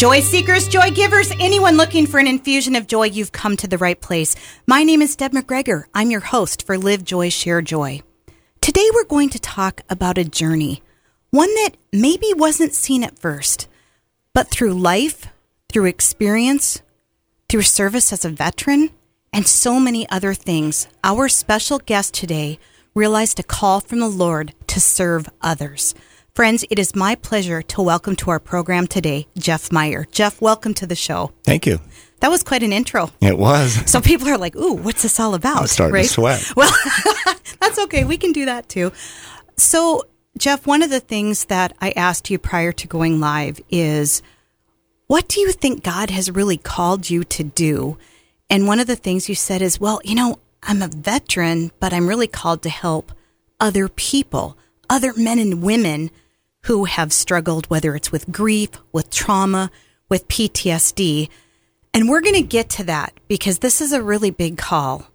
Joy seekers, joy givers, anyone looking for an infusion of joy, you've come to the right place. My name is Deb McGregor. I'm your host for Live Joy, Share Joy. Today we're going to talk about a journey, one that maybe wasn't seen at first, but through life, through experience, through service as a veteran, and so many other things, our special guest today realized a call from the Lord to serve others. Friends, it is my pleasure to welcome to our program today Jeff Meyer. Jeff, welcome to the show. Thank you. That was quite an intro. It was. So people are like, "Ooh, what's this all about?" I'm starting right? to sweat. Well, that's okay. We can do that too. So, Jeff, one of the things that I asked you prior to going live is, what do you think God has really called you to do? And one of the things you said is, well, you know, I'm a veteran, but I'm really called to help other people, other men and women who have struggled, whether it's with grief, with trauma, with PTSD. And we're going to get to that because this is a really big call.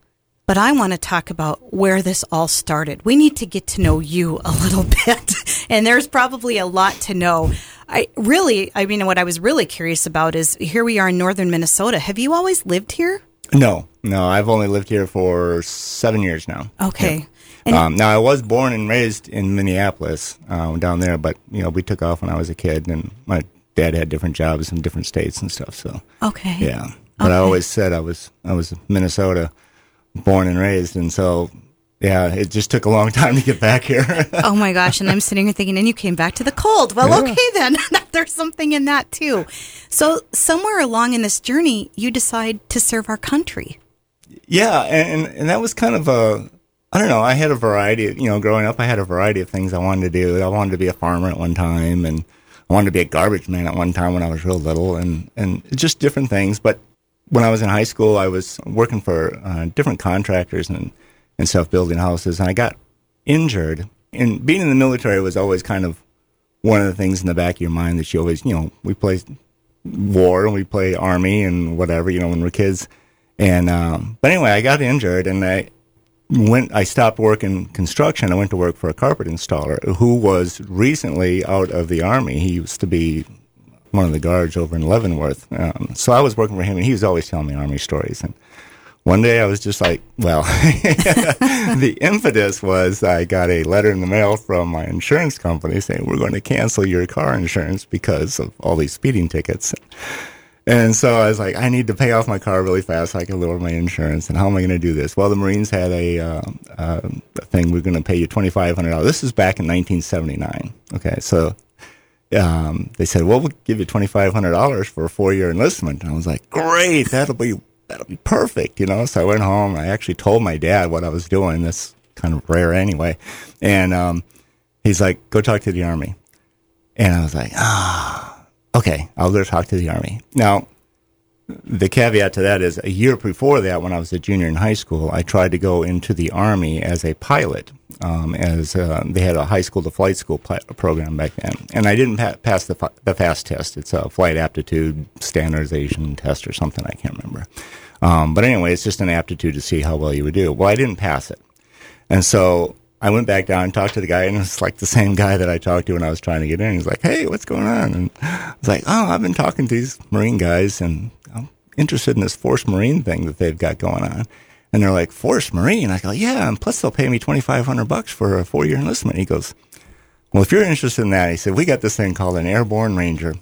But I want to talk about where this all started. We need to get to know you a little bit. and there's probably a lot to know. I really, I mean, what I was really curious about is here we are in northern Minnesota. Have you always lived here? No, no. I've only lived here for seven years now. Okay. And um, now I was born and raised in Minneapolis uh, down there, but you know we took off when I was a kid, and my dad had different jobs in different states and stuff. So okay, yeah. But I always said I was I was Minnesota, born and raised, and so yeah, it just took a long time to get back here. oh my gosh! And I'm sitting here thinking, and you came back to the cold. Well, Yeah. okay then. There's something in that too. So somewhere along in this journey, you decide to serve our country. Yeah, and and that was kind of a I don't know. I had a variety. Of, you know, growing up, I had a variety of things I wanted to do. I wanted to be a farmer at one time, and I wanted to be a garbage man at one time when I was real little, and and just different things. But when I was in high school, I was working for uh, different contractors and and stuff, building houses, and I got injured. And being in the military was always kind of one of the things in the back of your mind that you always, you know, we play war and we play army and whatever, you know, when we're kids. And um, but anyway, I got injured and I went. I stopped working construction. I went to work for a carpet installer who was recently out of the army. He used to be one of the guards over in Leavenworth. Um, so I was working for him, and he was always telling me army stories. And one day I was just like, well, the impetus was I got a letter in the mail from my insurance company saying we're going to cancel your car insurance because of all these speeding tickets. And so I was like, I need to pay off my car really fast so I can lower my insurance. And how am I going to do this? Well, the Marines had a, uh, uh, thing. We're going to pay you twenty five hundred dollars. This is back in nineteen seventy nine. Okay, so um, they said, "Well, we'll give you twenty five hundred dollars for a four year enlistment." And I was like, "Great, that'll be that'll be perfect," you know. So I went home. I actually told my dad what I was doing. That's kind of rare anyway. And um, he's like, "Go talk to the army." And I was like, "Ah, okay, I'll go talk to the army." Now, the caveat to that is a year before that, when I was a junior in high school, I tried to go into the army as a pilot. Um, as uh, they had a high school to flight school pi- program back then, and I didn't pa- pass the, fi- the fast test. It's a flight aptitude standardization test or something. I can't remember. Um, but anyway, it's just an aptitude to see how well you would do. Well, I didn't pass it, and so I went back down and talked to the guy, and it's like the same guy that I talked to when I was trying to get in. He's like, "Hey, what's going on?" And I was like, "Oh, I've been talking to these Marine guys, and I'm interested in this Force Marine thing that they've got going on." And they're like, "Force Marine?" I go, "Yeah, and plus they'll pay me twenty five hundred bucks for a four year enlistment." He goes, "Well, if you're interested in that," he said, "we got this thing called an Airborne Ranger,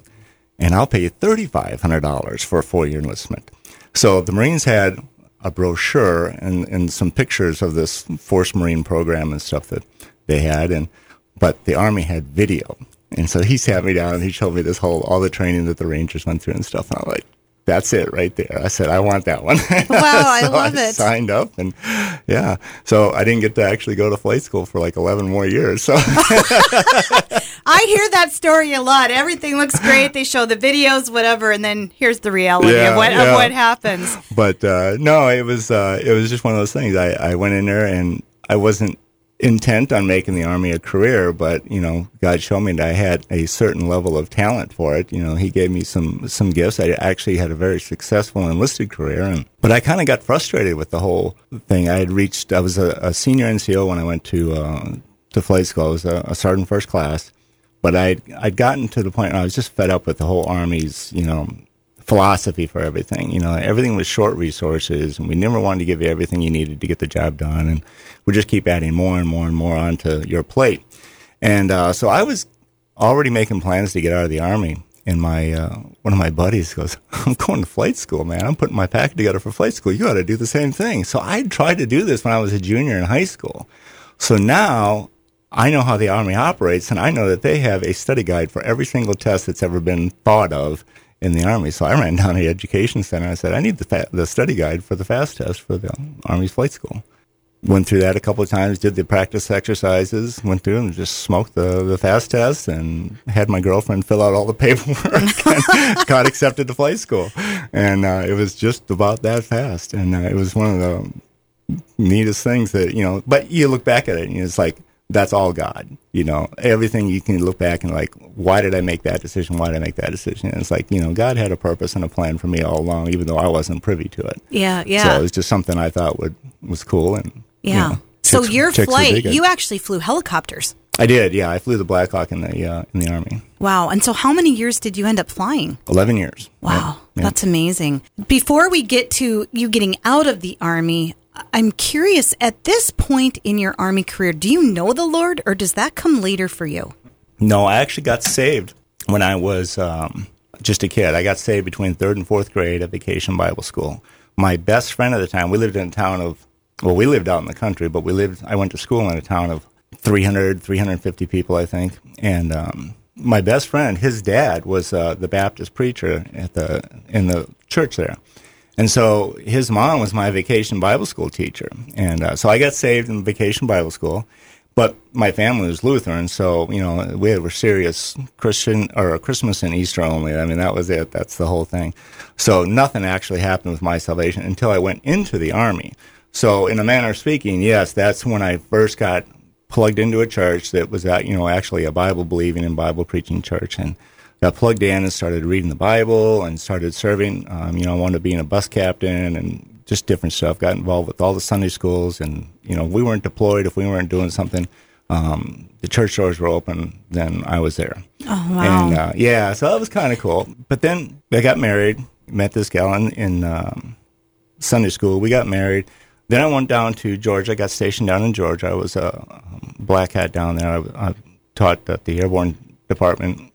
and I'll pay you thirty five hundred dollars for a four year enlistment." So the Marines had a brochure and, and some pictures of this Force Marine program and stuff that they had, and but the Army had video. And so he sat me down and he showed me this whole all the training that the Rangers went through and stuff. And I'm like, that's it right there. I said, I want that one. Wow, I So love it. Signed up and yeah. So I didn't get to actually go to flight school for like 11 more years. So I hear that story a lot. Everything looks great. They show the videos, whatever, and then here's the reality Yeah, of what yeah. of what happens. but uh, no, it was uh, it was just one of those things. I, I went in there and I wasn't intent on making the army a career, but you know, God showed me that I had a certain level of talent for it. You know, He gave me some some gifts. I actually had a very successful enlisted career, and but I kind of got frustrated with the whole thing. I had reached. I was a, a senior NCO when I went to uh, to flight school. I was a, a sergeant first class. but I'd, I'd gotten to the point where I was just fed up with the whole Army's, you know, philosophy for everything. You know, everything was short resources, and we never wanted to give you everything you needed to get the job done, and we just keep adding more and more and more onto your plate. And uh, so I was already making plans to get out of the Army. And my uh, one of my buddies goes, "I'm going to flight school, man. I'm putting my packet together for flight school. You got to do the same thing." So I tried to do this when I was a junior in high school. So now I know how the Army operates, and I know that they have a study guide for every single test that's ever been thought of in the Army. So I ran down to the Education Center. I said, I need the, fa- the study guide for the FAST test for the Army's flight school. Went through that a couple of times, did the practice exercises, went through and just smoked the, the FAST test and had my girlfriend fill out all the paperwork and got accepted to flight school. And uh, it was just about that fast. And uh, it was one of the neatest things that, you know, but you look back at it and it's like, that's all God. You know, everything you can look back and like, why did I make that decision? Why did I make that decision? And it's like, you know, God had a purpose and a plan for me all along, even though I wasn't privy to it. Yeah, yeah. So it was just something I thought would was cool and yeah. You know, so chicks- your chicks flight, you actually flew helicopters. I did, yeah. I flew the Black Hawk in the uh, in the army. Wow. And so how many years did you end up flying? Eleven years. Wow, yeah. that's amazing. Before we get to you getting out of the army, I'm curious at this point in your army career, do you know the Lord or does that come later for you? No, I actually got saved when I was um, just a kid. I got saved between third and fourth grade at Vacation Bible School. My best friend at the time, we lived in a town of, well, we lived out in the country, but we lived, I went to school in a town of 300, 350 people, I think. And um, my best friend, his dad was uh, the Baptist preacher at the in the church there. And so his mom was my vacation Bible school teacher. And uh, so I got saved in vacation Bible school. But my family was Lutheran, so you know we were serious Christian or Christmas and Easter only. I mean that was it. That's the whole thing. So nothing actually happened with my salvation until I went into the army. So in a manner of speaking, yes, that's when I first got plugged into a church that was at, you know actually a Bible believing and Bible preaching church, and got plugged in and started reading the Bible and started serving. Um, you know, I wanted to be a bus captain and just different stuff. Got involved with all the Sunday schools, and you know, we weren't deployed if we weren't doing something. Um, the church doors were open, then I was there. Oh, wow. And uh, yeah, so that was kind of cool. But then I got married, met this gal in, in um, Sunday school. We got married. Then I went down to Georgia. I got stationed down in Georgia. I was a um, black hat down there. I, I taught at the airborne department,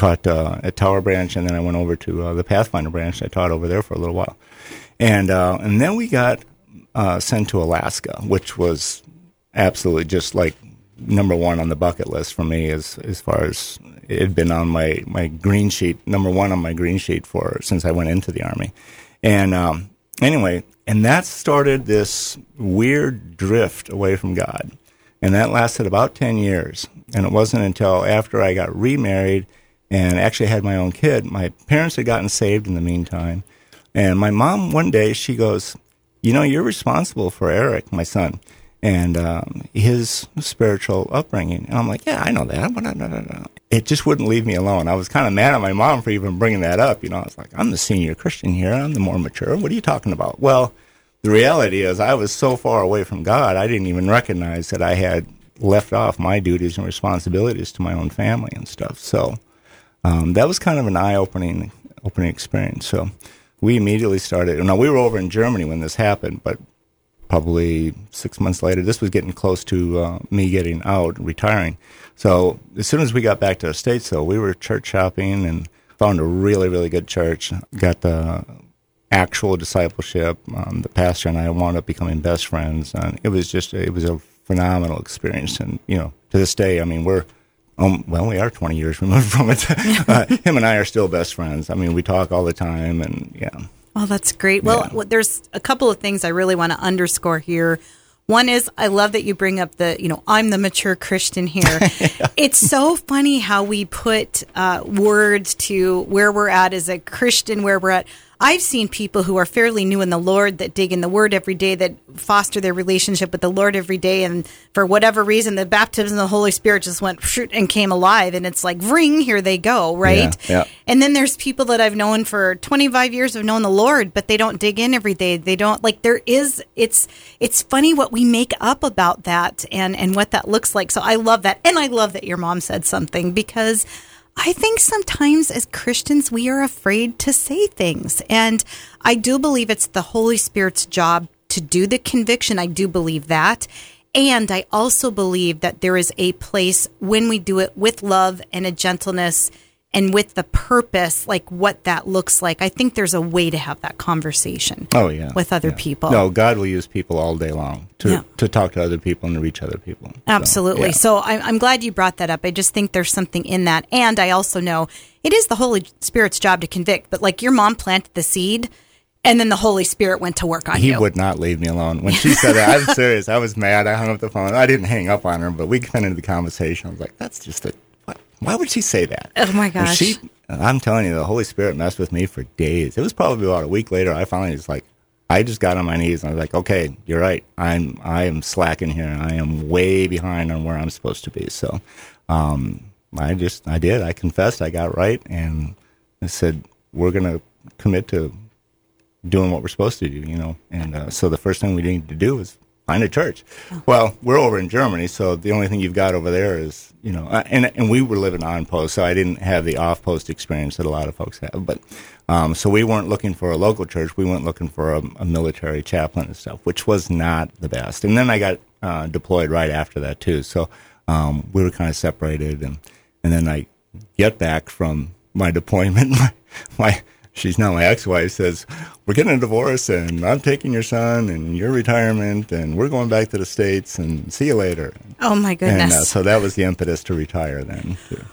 taught uh, at Tower Branch, and then I went over to uh, the Pathfinder branch. I taught over there for a little while, and uh, and then we got uh, sent to Alaska, which was absolutely just like number one on the bucket list for me as as far as it had been on my my green sheet, number one on my green sheet for since I went into the army, and um, anyway, and that started this weird drift away from God, and that lasted about ten years, and it wasn't until after I got remarried and actually had my own kid. My parents had gotten saved in the meantime, and my mom one day she goes, "You know, you're responsible for Eric, my son." and um, his spiritual upbringing. And I'm like, yeah, I know that. But no, no, no. It just wouldn't leave me alone. I was kind of mad at my mom for even bringing that up. You know, I was like, I'm the senior Christian here. I'm the more mature. What are you talking about? Well, the reality is, I was so far away from God, I didn't even recognize that I had left off my duties and responsibilities to my own family and stuff. So um, that was kind of an eye-opening opening experience. So we immediately started. Now we were over in Germany when this happened, but probably six months later, this was getting close to uh, me getting out, retiring. So as soon as we got back to the states, though, we were church shopping and found a really, really good church. Got the actual discipleship. Um, the pastor and I wound up becoming best friends, and it was just it was a phenomenal experience. And you know, to this day, I mean, we're um, well, we are 20 years removed from it. uh, him and I are still best friends. I mean, we talk all the time, and yeah. Oh, that's great. Well, Yeah. there's a couple of things I really want to underscore here. One is I love that you bring up the, you know, I'm the mature Christian here. It's so funny how we put uh, words to where we're at as a Christian, where we're at. I've seen people who are fairly new in the Lord that dig in the Word every day, that foster their relationship with the Lord every day, and for whatever reason, the baptism of the Holy Spirit just went shoot and came alive, and it's like ring, here they go, right? Yeah, yeah. And then there's people that I've known for 25 years have known the Lord, but they don't dig in every day. They don't like there is it's it's funny what we make up about that and and what that looks like. So I love that, and I love that your mom said something because I think sometimes as Christians, we are afraid to say things. And I do believe it's the Holy Spirit's job to do the conviction. I do believe that. And I also believe that there is a place when we do it with love and a gentleness and with the purpose, like what that looks like. I think there's a way to have that conversation. Oh yeah, with other yeah. people. No, God will use people all day long to Yeah. to talk to other people and to reach other people. So, Absolutely. yeah. So I, I'm glad you brought that up. I just think there's something in that. And I also know it is the Holy Spirit's job to convict, but like your mom planted the seed and then the Holy Spirit went to work on he you. He would not leave me alone. When she said that, I'm serious. I was mad. I hung up the phone. I didn't hang up on her, but we continued the conversation. I was like, "That's just a. Why would she say that?" Oh, my gosh. She, I'm telling you, the Holy Spirit messed with me for days. It was probably about a week later. I finally was like, I just got on my knees and I was like, "Okay, you're right. I'm I am slacking here. I am way behind on where I'm supposed to be." So, um, I just I did. I confessed. I got right, and I said, "We're gonna commit to doing what we're supposed to do, you know. And uh, so the first thing we need to do is find a church. Well, we're over in Germany, so the only thing you've got over there is, you know, uh, and and we were living on post, so I didn't have the off post experience that a lot of folks have. But um, so we weren't looking for a local church; we weren't looking for a, a military chaplain and stuff, which was not the best. And then I got uh, deployed right after that too, so um, we were kind of separated, and and then I get back from my deployment, my, my she's now my ex-wife says we're getting a divorce and i'm taking your son and your retirement and we're going back to the states and see you later oh my and goodness. uh, so that was the impetus to retire then too.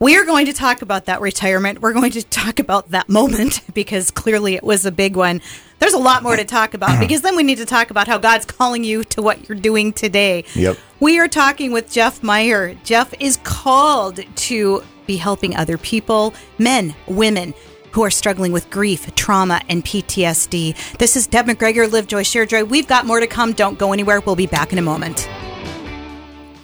We are going to talk about that retirement. We're going to talk about that moment because clearly it was a big one. There's a lot more to talk about because then we need to talk about how God's calling you to what you're doing today. Yep. We are talking with Jeff Meyer. Jeff is called to be helping other people, men, women, who are struggling with grief, trauma, and PTSD. This is Deb McGregor, Live Joy, Share Joy. We've got more to come. Don't go anywhere. We'll be back in a moment.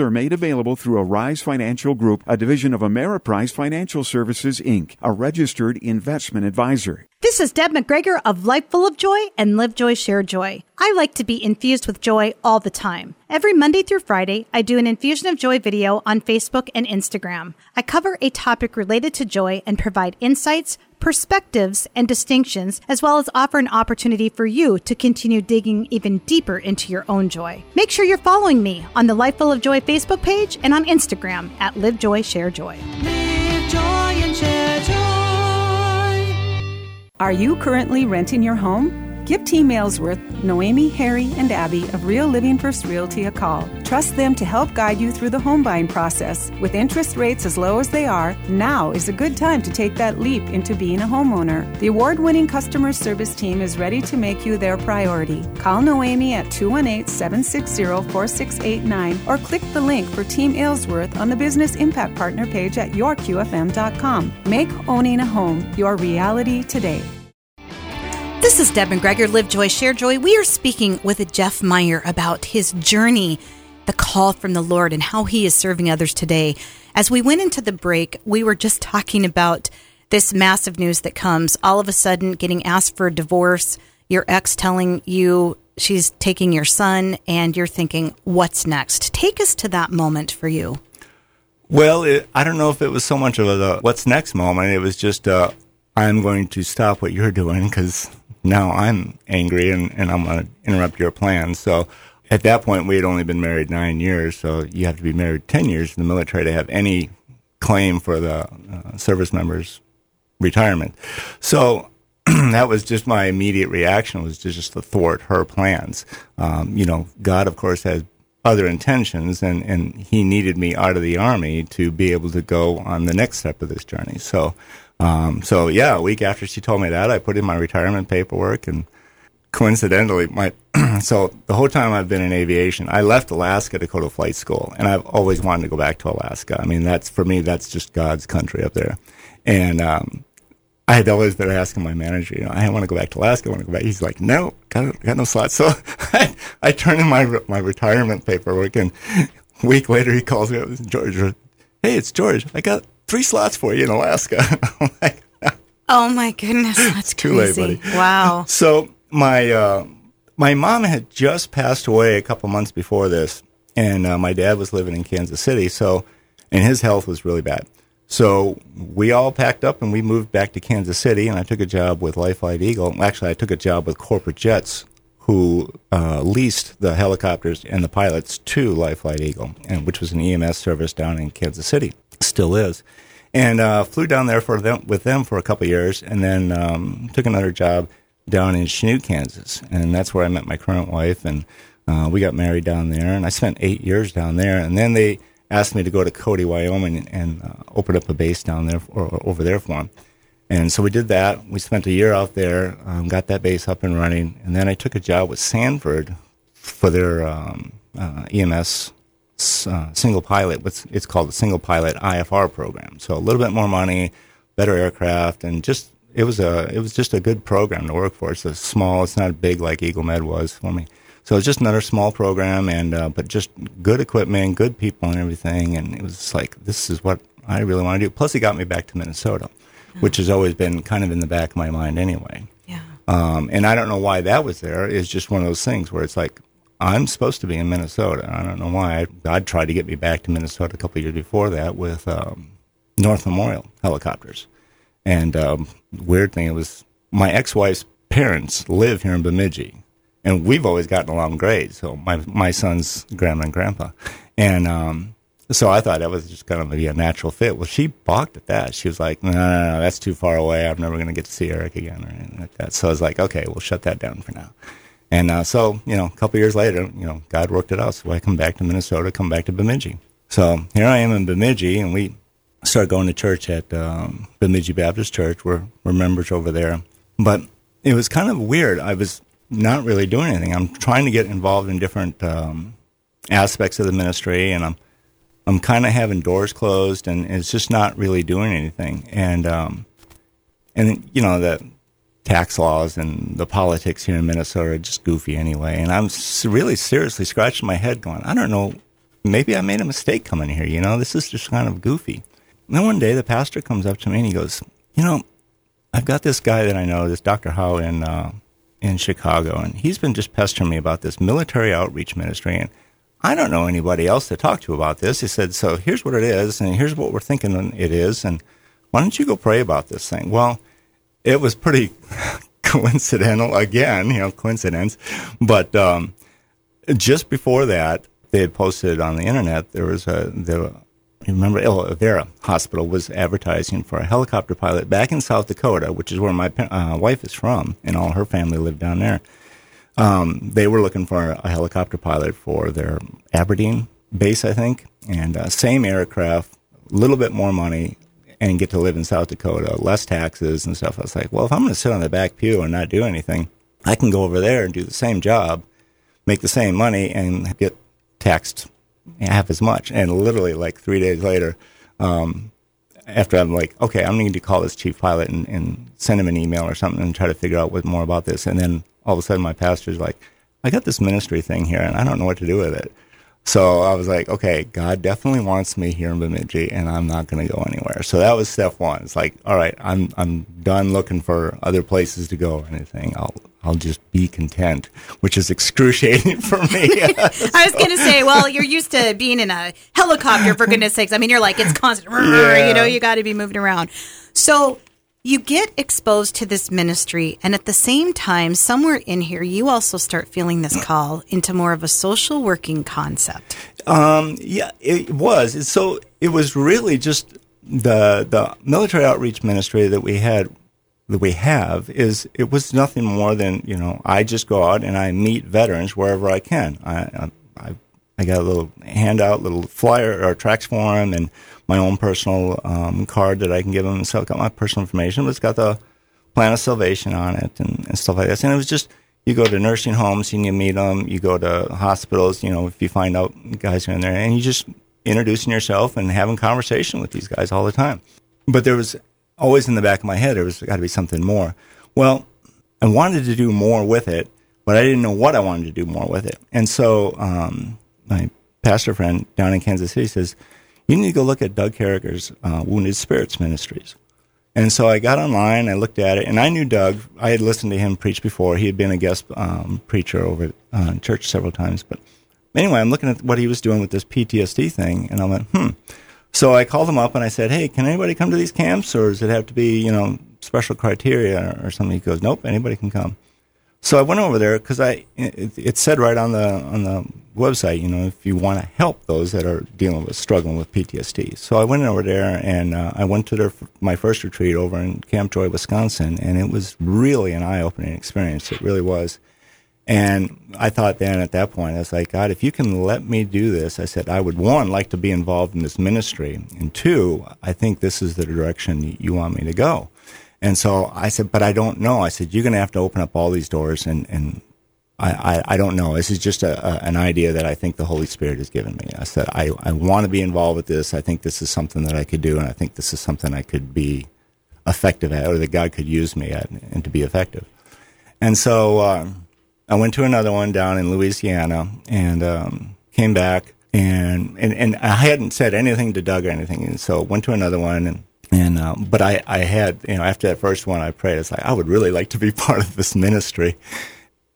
are made available through Arise Financial Group, a division of Ameriprise Financial Services, Inc., a registered investment advisor. This is Deb McGregor of Life Full of Joy and Live Joy, Share Joy. I like to be infused with joy all the time. Every Monday through Friday, I do an infusion of joy video on Facebook and Instagram. I cover a topic related to joy and provide insights, perspectives, and distinctions, as well as offer an opportunity for you to continue digging even deeper into your own joy. Make sure you're following me on the Life Full of Joy Facebook page and on Instagram at Live Joy, Share Joy. Live joy and share joy. Are you currently renting your home? Give Team Aylesworth, Noemi, Harry, and Abby of Real Living First Realty a call. Trust them to help guide you through the home buying process. With interest rates as low as they are, now is a good time to take that leap into being a homeowner. The award winning customer service team is ready to make you their priority. Call Noemi at 218 760 4689 or click the link for Team Aylesworth on the Business Impact Partner page at yourqfm.com. Make owning a home your reality today. This is Deb McGregor, Live Joy, Share Joy. We are speaking with Jeff Meyer about his journey, the call from the Lord, and how he is serving others today. As we went into the break, we were just talking about this massive news that comes all of a sudden getting asked for a divorce, your ex telling you she's taking your son, and you're thinking, what's next? Take us to that moment for you. well it, i don't know if it was so much of a what's next moment it was just uh, i'm going to stop what you're doing because now i'm angry and, and i'm going to interrupt your plans so at that point we had only been married nine years so you have to be married 10 years in the military to have any claim for the uh, service members retirement so that was just my immediate reaction was to just to thwart her plans. Um, you know, God, of course, has other intentions, and, and He needed me out of the army to be able to go on the next step of this journey. So, um, so yeah, a week after she told me that, I put in my retirement paperwork, and coincidentally, my so the whole time I've been in aviation, I left Alaska to go to flight school, and I've always wanted to go back to Alaska. I mean, that's for me, that's just God's country up there, and um, I had always been asking my manager, you know, I want to go back to Alaska. I want to go back. He's like, no, got, got no slots. So I, I turned in my my retirement paperwork, and a week later he calls me up, George. Hey, it's George. I got three slots for you in Alaska. Like, Oh my goodness, that's too crazy. late, buddy. Wow. So my uh, my mom had just passed away a couple months before this, and uh, my dad was living in Kansas City. So, and his health was really bad. So we all packed up and we moved back to Kansas City, and I took a job with Life Flight Eagle. Actually, I took a job with Corporate Jets, who uh, leased the helicopters and the pilots to Life Flight Eagle, and which was an EMS service down in Kansas City, still is. And uh, flew down there for them with them for a couple years, and then um, took another job down in Chanute, Kansas, and that's where I met my current wife, and uh, we got married down there, and I spent eight years down there, and then they asked me to go to Cody, Wyoming, and, and uh, open up a base down there or, or over there for them. And so we did that. We spent a year out there, um, got that base up and running, and then I took a job with Sanford for their um, uh, EMS uh, single pilot. What's it's called the single pilot IFR program. So a little bit more money, better aircraft, and just it was a it was just a good program to work for. It's a small. It's not big like Eagle Med was for me. So it's just another small program, and uh, but just good equipment, good people, and everything. And it was like this is what I really want to do. Plus, it got me back to Minnesota, which has always been kind of in the back of my mind anyway. Yeah. Um, and I don't know why that was there. It's just one of those things where it's like I'm supposed to be in Minnesota. I don't know why. God tried to get me back to Minnesota a couple years before that with um, North Memorial helicopters. And um, weird thing, it was my ex-wife's parents live here in Bemidji, and we've always gotten along great. So my my son's grandma and grandpa, and um, so I thought that was just kind of be a natural fit. Well, she balked at that. She was like, "No, no, no, that's too far away. I'm never going to get to see Eric again or anything like that." So I was like, "Okay, we'll shut that down for now." And uh, so, you know, a couple years later, you know, God worked it out. So I come back to Minnesota, come back to Bemidji. So here I am in Bemidji, and we started going to church at um, Bemidji Baptist Church. We're, we're members over there. But it was kind of weird. I was not really doing anything. I'm trying to get involved in different um, aspects of the ministry, and I'm I'm kind of having doors closed, and it's just not really doing anything. And um, and you know the tax laws and the politics here in Minnesota are just goofy anyway. And I'm really seriously scratching my head, going, I don't know, maybe I made a mistake coming here. You know, this is just kind of goofy. And then one day the pastor comes up to me and he goes, you know, I've got this guy that I know, this Dr. Howe in uh, in Chicago, and he's been just pestering me about this military outreach ministry, and I don't know anybody else to talk to about this. He said, so here's what it is, and here's what we're thinking it is, and why don't you go pray about this thing? Well, it was pretty coincidental again, you know, coincidence, but um, just before that, they had posted on the internet there was a the remember El Vera Hospital was advertising for a helicopter pilot back in South Dakota, which is where my uh, wife is from, and all her family lived down there. Um, they were looking for a helicopter pilot for their Aberdeen base, I think, and uh, same aircraft, a little bit more money, and get to live in South Dakota, less taxes and stuff. I was like, well, if I'm going to sit on the back pew and not do anything, I can go over there and do the same job, make the same money, and get taxed half as much. And literally, like three days later, um, after I'm like, okay, I'm going to call this chief pilot and, and send him an email or something and try to figure out what more about this. And then all of a sudden, my pastor's like, I got this ministry thing here, and I don't know what to do with it. So I was like, okay, God definitely wants me here in Bemidji, and I'm not going to go anywhere. So that was step one. It's like, all right, I'm I'm done looking for other places to go or anything. I'll I'll just be content, which is excruciating for me. I was going to say, well, you're used to being in a helicopter, for goodness sakes. I mean, you're like, it's constant, Yeah. you know, you got to be moving around. So you get exposed to this ministry, and at the same time, somewhere in here, you also start feeling this call into more of a social working concept. Um, yeah, it was. So it was really just the the military outreach ministry that we had that we have is it was nothing more than you know I just go out and I meet veterans wherever I can. I I, I got a little handout, little flyer or tracks for them, and my own personal um, card that I can give them. So I got my personal information, but it's got the plan of salvation on it and, and stuff like that. And it was just you go to nursing homes and you meet them. You go to hospitals. You know if you find out guys are in there, and you just introducing yourself and having conversation with these guys all the time. But there was always in the back of my head there was got to be something more. Well, I wanted to do more with it, but I didn't know what I wanted to do more with it. And so um, my pastor friend down in Kansas City says, "You need to go look at Doug Carragher's uh, Wounded Spirits Ministries." And so I got online, I looked at it, and I knew Doug. I had listened to him preach before. He had been a guest um, preacher over uh, church several times. But anyway, I'm looking at what he was doing with this PTSD thing, and I went, hmm. So I called him up and I said, "Hey, can anybody come to these camps, or does it have to be, you know, special criteria or, something?" He goes, "Nope, anybody can come." So I went over there because I it, it, said right on the on the website, you know, if you want to help those that are dealing with struggling with PTSD. So I went over there and uh, I went to their my first retreat over in Camp Joy, Wisconsin, and it was really an eye opening experience. It really was. And I thought then at that point, I was like, God, if you can let me do this, I said, I would one, like to be involved in this ministry. And two, I think this is the direction you want me to go. And so I said, but I don't know. I said, you're going to have to open up all these doors and, and I, I, I don't know. This is just a, a, an idea that I think the Holy Spirit has given me. I said, I, I want to be involved with this. I think this is something that I could do. And I think this is something I could be effective at or that God could use me at and to be effective. And so, um, I went to another one down in Louisiana and um, came back and, and and I hadn't said anything to Doug or anything, and so went to another one and. And um, but I, I had you know after that first one I prayed it's like I would really like to be part of this ministry.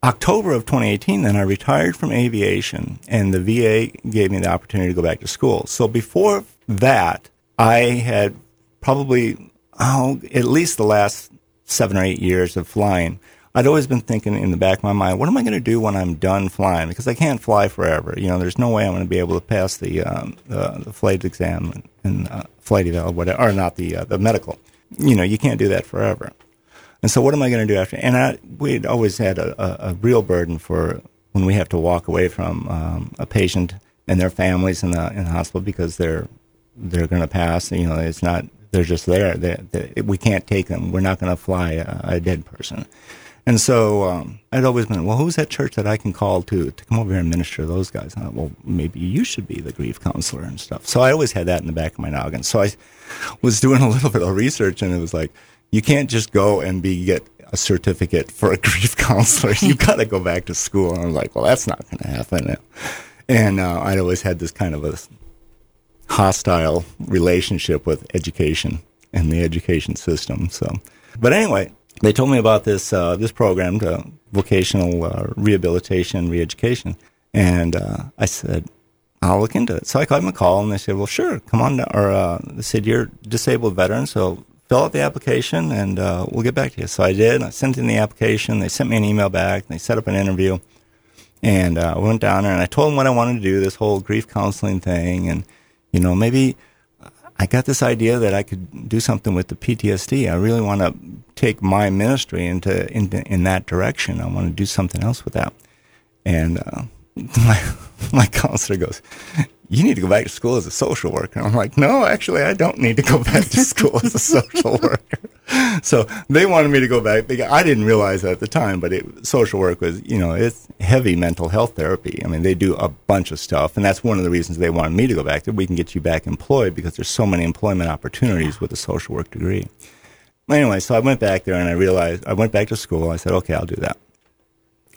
October of 2018, then I retired from aviation, and the VA gave me the opportunity to go back to school. So before that, I had probably oh at least the last seven or eight years of flying I'd always been thinking in the back of my mind, what am I going to do when I'm done flying? Because I can't fly forever. You know, there's no way I'm going to be able to pass the um, the, the flight exam and uh, flight eval, whatever, or not the uh, the medical. You know, you can't do that forever. And so, what am I going to do after? And I, we'd always had a, a, a, real burden for when we have to walk away from um, a patient and their families in the in the hospital because they're they're going to pass. You know, it's not they're just there. They, they, we can't take them. We're not going to fly a, a dead person. And so um, I'd always been, well, who's that church that I can call to to come over here and minister to those guys? And I thought, well, maybe you should be the grief counselor and stuff. So I always had that in the back of my noggin. So I was doing a little bit of research, and it was like, you can't just go and be get a certificate for a grief counselor. You got to go back to school. And I was like, well, that's not going to happen. And uh, I'd always had this kind of a hostile relationship with education and the education system. So, but anyway, they told me about this uh, this program, the vocational uh, rehabilitation, reeducation, and uh, I said, "I'll look into it." So I called them a call, and they said, "Well, sure, come on." Down. Or uh, they said, "You're disabled veteran, so fill out the application, and uh, we'll get back to you." So I did. I sent in the application. They sent me an email back. They set up an interview, and uh, I went down there, and I told them what I wanted to do, this whole grief counseling thing, and you know, maybe I got this idea that I could do something with the PTSD. I really want to take my ministry into, in that direction. I want to do something else with that. And uh, my my counselor goes, "You need to go back to school as a social worker." I'm like, "No, actually, I don't need to go back to school as a social worker." so they wanted me to go back. I didn't realize that at the time, but it, social work was, you know, it's heavy mental health therapy. I mean, they do a bunch of stuff, and that's one of the reasons they wanted me to go back. That we can get you back employed because there's so many employment opportunities with a social work degree. Anyway, so I went back there and I realized I went back to school. I said, okay, I'll do that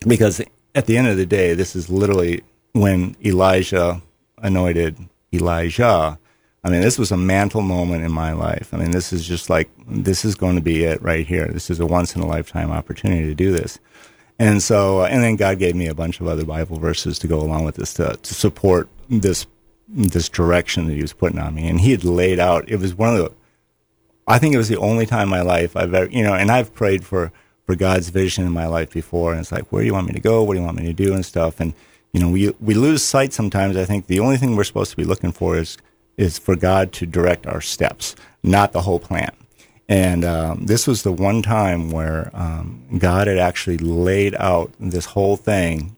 because at the end of the day, this is literally when Elijah anointed Elijah I mean, this was a mantle moment in my life. I mean, this is just like, this is going to be it right here. This is a once in a lifetime opportunity to do this. And so, and then God gave me a bunch of other Bible verses to go along with this to, to support this, this direction that he was putting on me. And he had laid out, it was one of the, I think it was the only time in my life I've ever, you know, and I've prayed for, for God's vision in my life before. And it's like, where do you want me to go? What do you want me to do and stuff? And, you know, we, we lose sight sometimes. I think the only thing we're supposed to be looking for is, is for God to direct our steps, not the whole plan. And um, this was the one time where um, God had actually laid out this whole thing,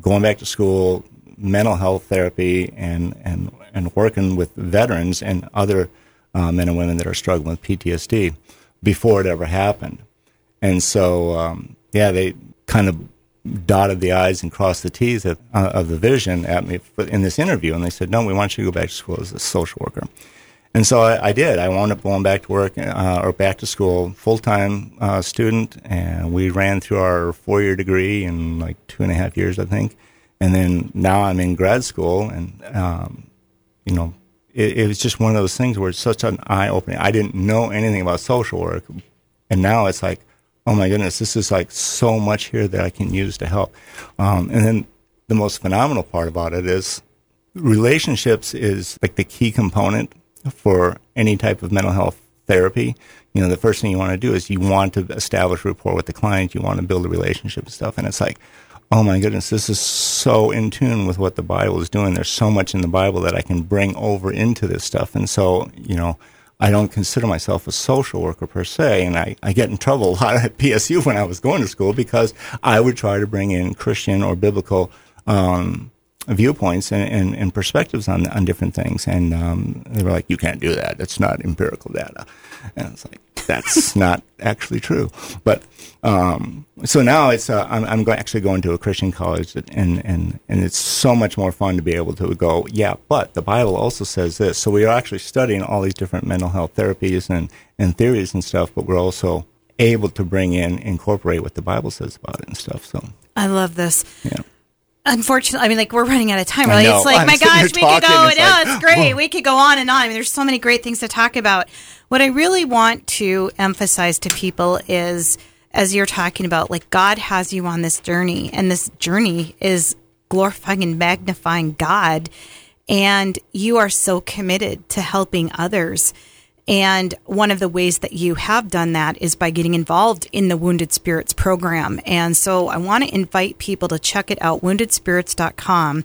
going back to school, mental health therapy, and and and working with veterans and other uh, men and women that are struggling with PTSD before it ever happened. And so, um, yeah, they kind of dotted the I's and crossed the T's of, uh, of the vision at me in this interview. And they said, no, we want you to go back to school as a social worker. And so I, I did. I wound up going back to work uh, or back to school, full time uh, student, and we ran through our four year degree in like two and a half years, I think. And then now I'm in grad school, and um, you know, it, it, was just one of those things where it's such an eye opening. I didn't know anything about social work, and now it's like, oh my goodness, this is like so much here that I can use to help. Um, and then the most phenomenal part about it is relationships is like the key component for any type of mental health therapy. You know, the first thing you want to do is you want to establish rapport with the client. You want to build a relationship and stuff. And it's like, oh my goodness, this is so in tune with what the Bible is doing. There's so much in the Bible that I can bring over into this stuff. And so, you know, I don't consider myself a social worker per se, and I, I get in trouble a lot at PSU when I was going to school because I would try to bring in Christian or biblical um, viewpoints and, and, and, perspectives on on different things, and um, they were like, "You can't do that. That's not empirical data," and it's like that's not actually true. But um, so now it's uh, I'm, I'm actually going to a Christian college, and and and it's so much more fun to be able to go, yeah. But the Bible also says this, so we are actually studying all these different mental health therapies and and theories and stuff, but we're also able to bring in incorporate what the Bible says about it and stuff. So I love this. Yeah. Unfortunately, I mean, like we're running out of time. Really, it's like, I'm my gosh, we could go. It's no, like, oh, it's great. Whoa. We could go on and on. I mean, there's so many great things to talk about. What I really want to emphasize to people is as you're talking about, like God has you on this journey, and this journey is glorifying and magnifying God. And you are so committed to helping others. And one of the ways that you have done that is by getting involved in the Wounded Spirits program. And so I want to invite people to check it out, woundedspirits.com.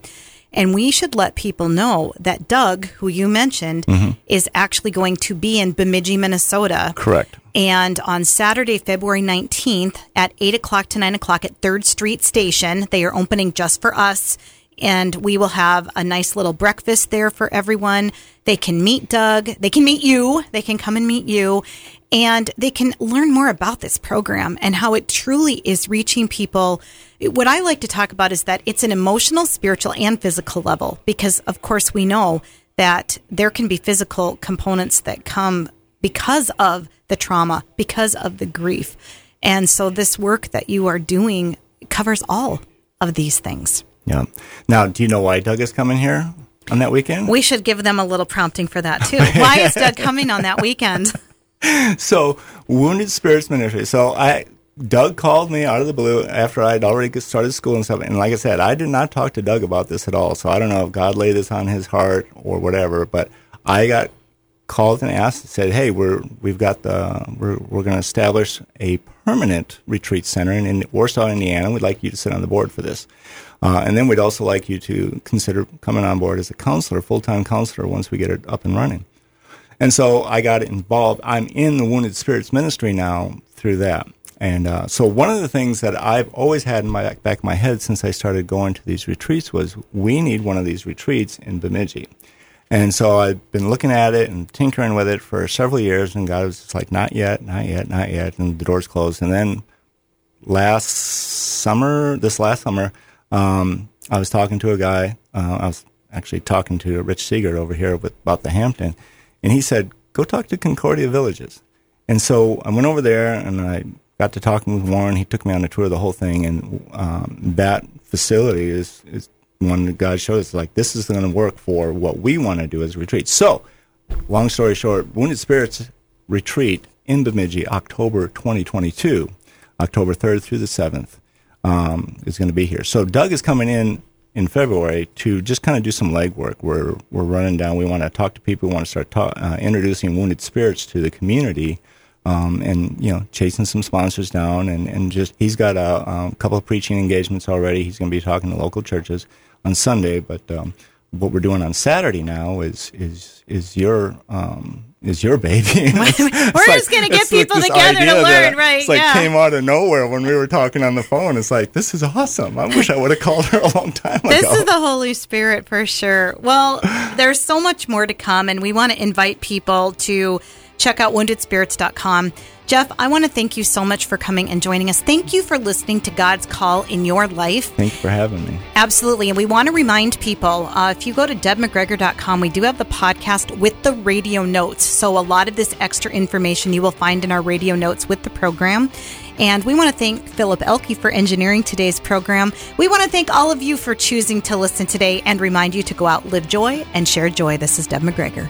And we should let people know that Doug, who you mentioned, mm-hmm. is actually going to be in Bemidji, Minnesota. Correct. And on Saturday, February 19th at 8 o'clock to 9 o'clock at 3rd Street Station, they are opening just for us. And we will have a nice little breakfast there for everyone. They can meet Doug. They can meet you. They can come and meet you. And they can learn more about this program and how it truly is reaching people what I like to talk about is that it's an emotional, spiritual, and physical level because, of course, we know that there can be physical components that come because of the trauma, because of the grief. And so, this work that you are doing covers all of these things. Yeah. Now, do you know why Doug is coming here on that weekend? We should give them a little prompting for that, too. why is Doug coming on that weekend? so wounded spirits ministry so i Doug called me out of the blue after I'd already started school and stuff. And like I said, I did not talk to Doug about this at all. So I don't know if God laid this on his heart or whatever. But I got called and asked and said, "Hey, we're we've got the we're we're going to establish a permanent retreat center in, in, Warsaw, Indiana. We'd like you to sit on the board for this, uh, and then we'd also like you to consider coming on board as a counselor, full time counselor, once we get it up and running." And so I got involved. I'm in the Wounded Spirits Ministry now through that. And uh, so one of the things that I've always had in my back of my head since I started going to these retreats was we need one of these retreats in Bemidji. And so I've been looking at it and tinkering with it for several years, and God was just like, not yet, not yet, not yet, and the doors closed. And then last summer, this last summer, um, I was talking to a guy. Uh, I was actually talking to Rich Seeger over here with, about the Hampton, and he said, "Go talk to Concordia Villages." And so I went over there and I got to talking with Warren. He took me on a tour of the whole thing, and um, that facility is is one that God showed us like this is going to work for what we want to do as a retreat. So, long story short, Wounded Spirits retreat in Bemidji, October 2022, October 3rd through the 7th, um, is going to be here. So Doug is coming in in February to just kind of do some legwork. We're we're running down. We want to talk to people. We want to start ta- uh, introducing Wounded Spirits to the community um, and you know chasing some sponsors down and, and just he's got a, a couple of preaching engagements already he's going to be talking to local churches on sunday but um, what we're doing on saturday now is is is your um, is your baby. We're just gonna get people together to learn, right? It's like yeah. came out of nowhere when we were talking on the phone. It's like this is awesome. I wish I would have called her a long time This ago. This is the Holy Spirit for sure. Well, there's so much more to come, and we want to invite people to check out woundedspirits.com. Jeff, I want to thank you so much for coming and joining us. Thank you for listening to God's call in your life. Thank you for having me. Absolutely. And we want to remind people uh, if you go to debmcgregor.com, we do have the podcast with the radio notes. So a lot of this extra information you will find in our radio notes with the program. And we want to thank Philip Elke for engineering today's program. We want to thank all of you for choosing to listen today and remind you to go out, live joy, and share joy. This is Deb McGregor.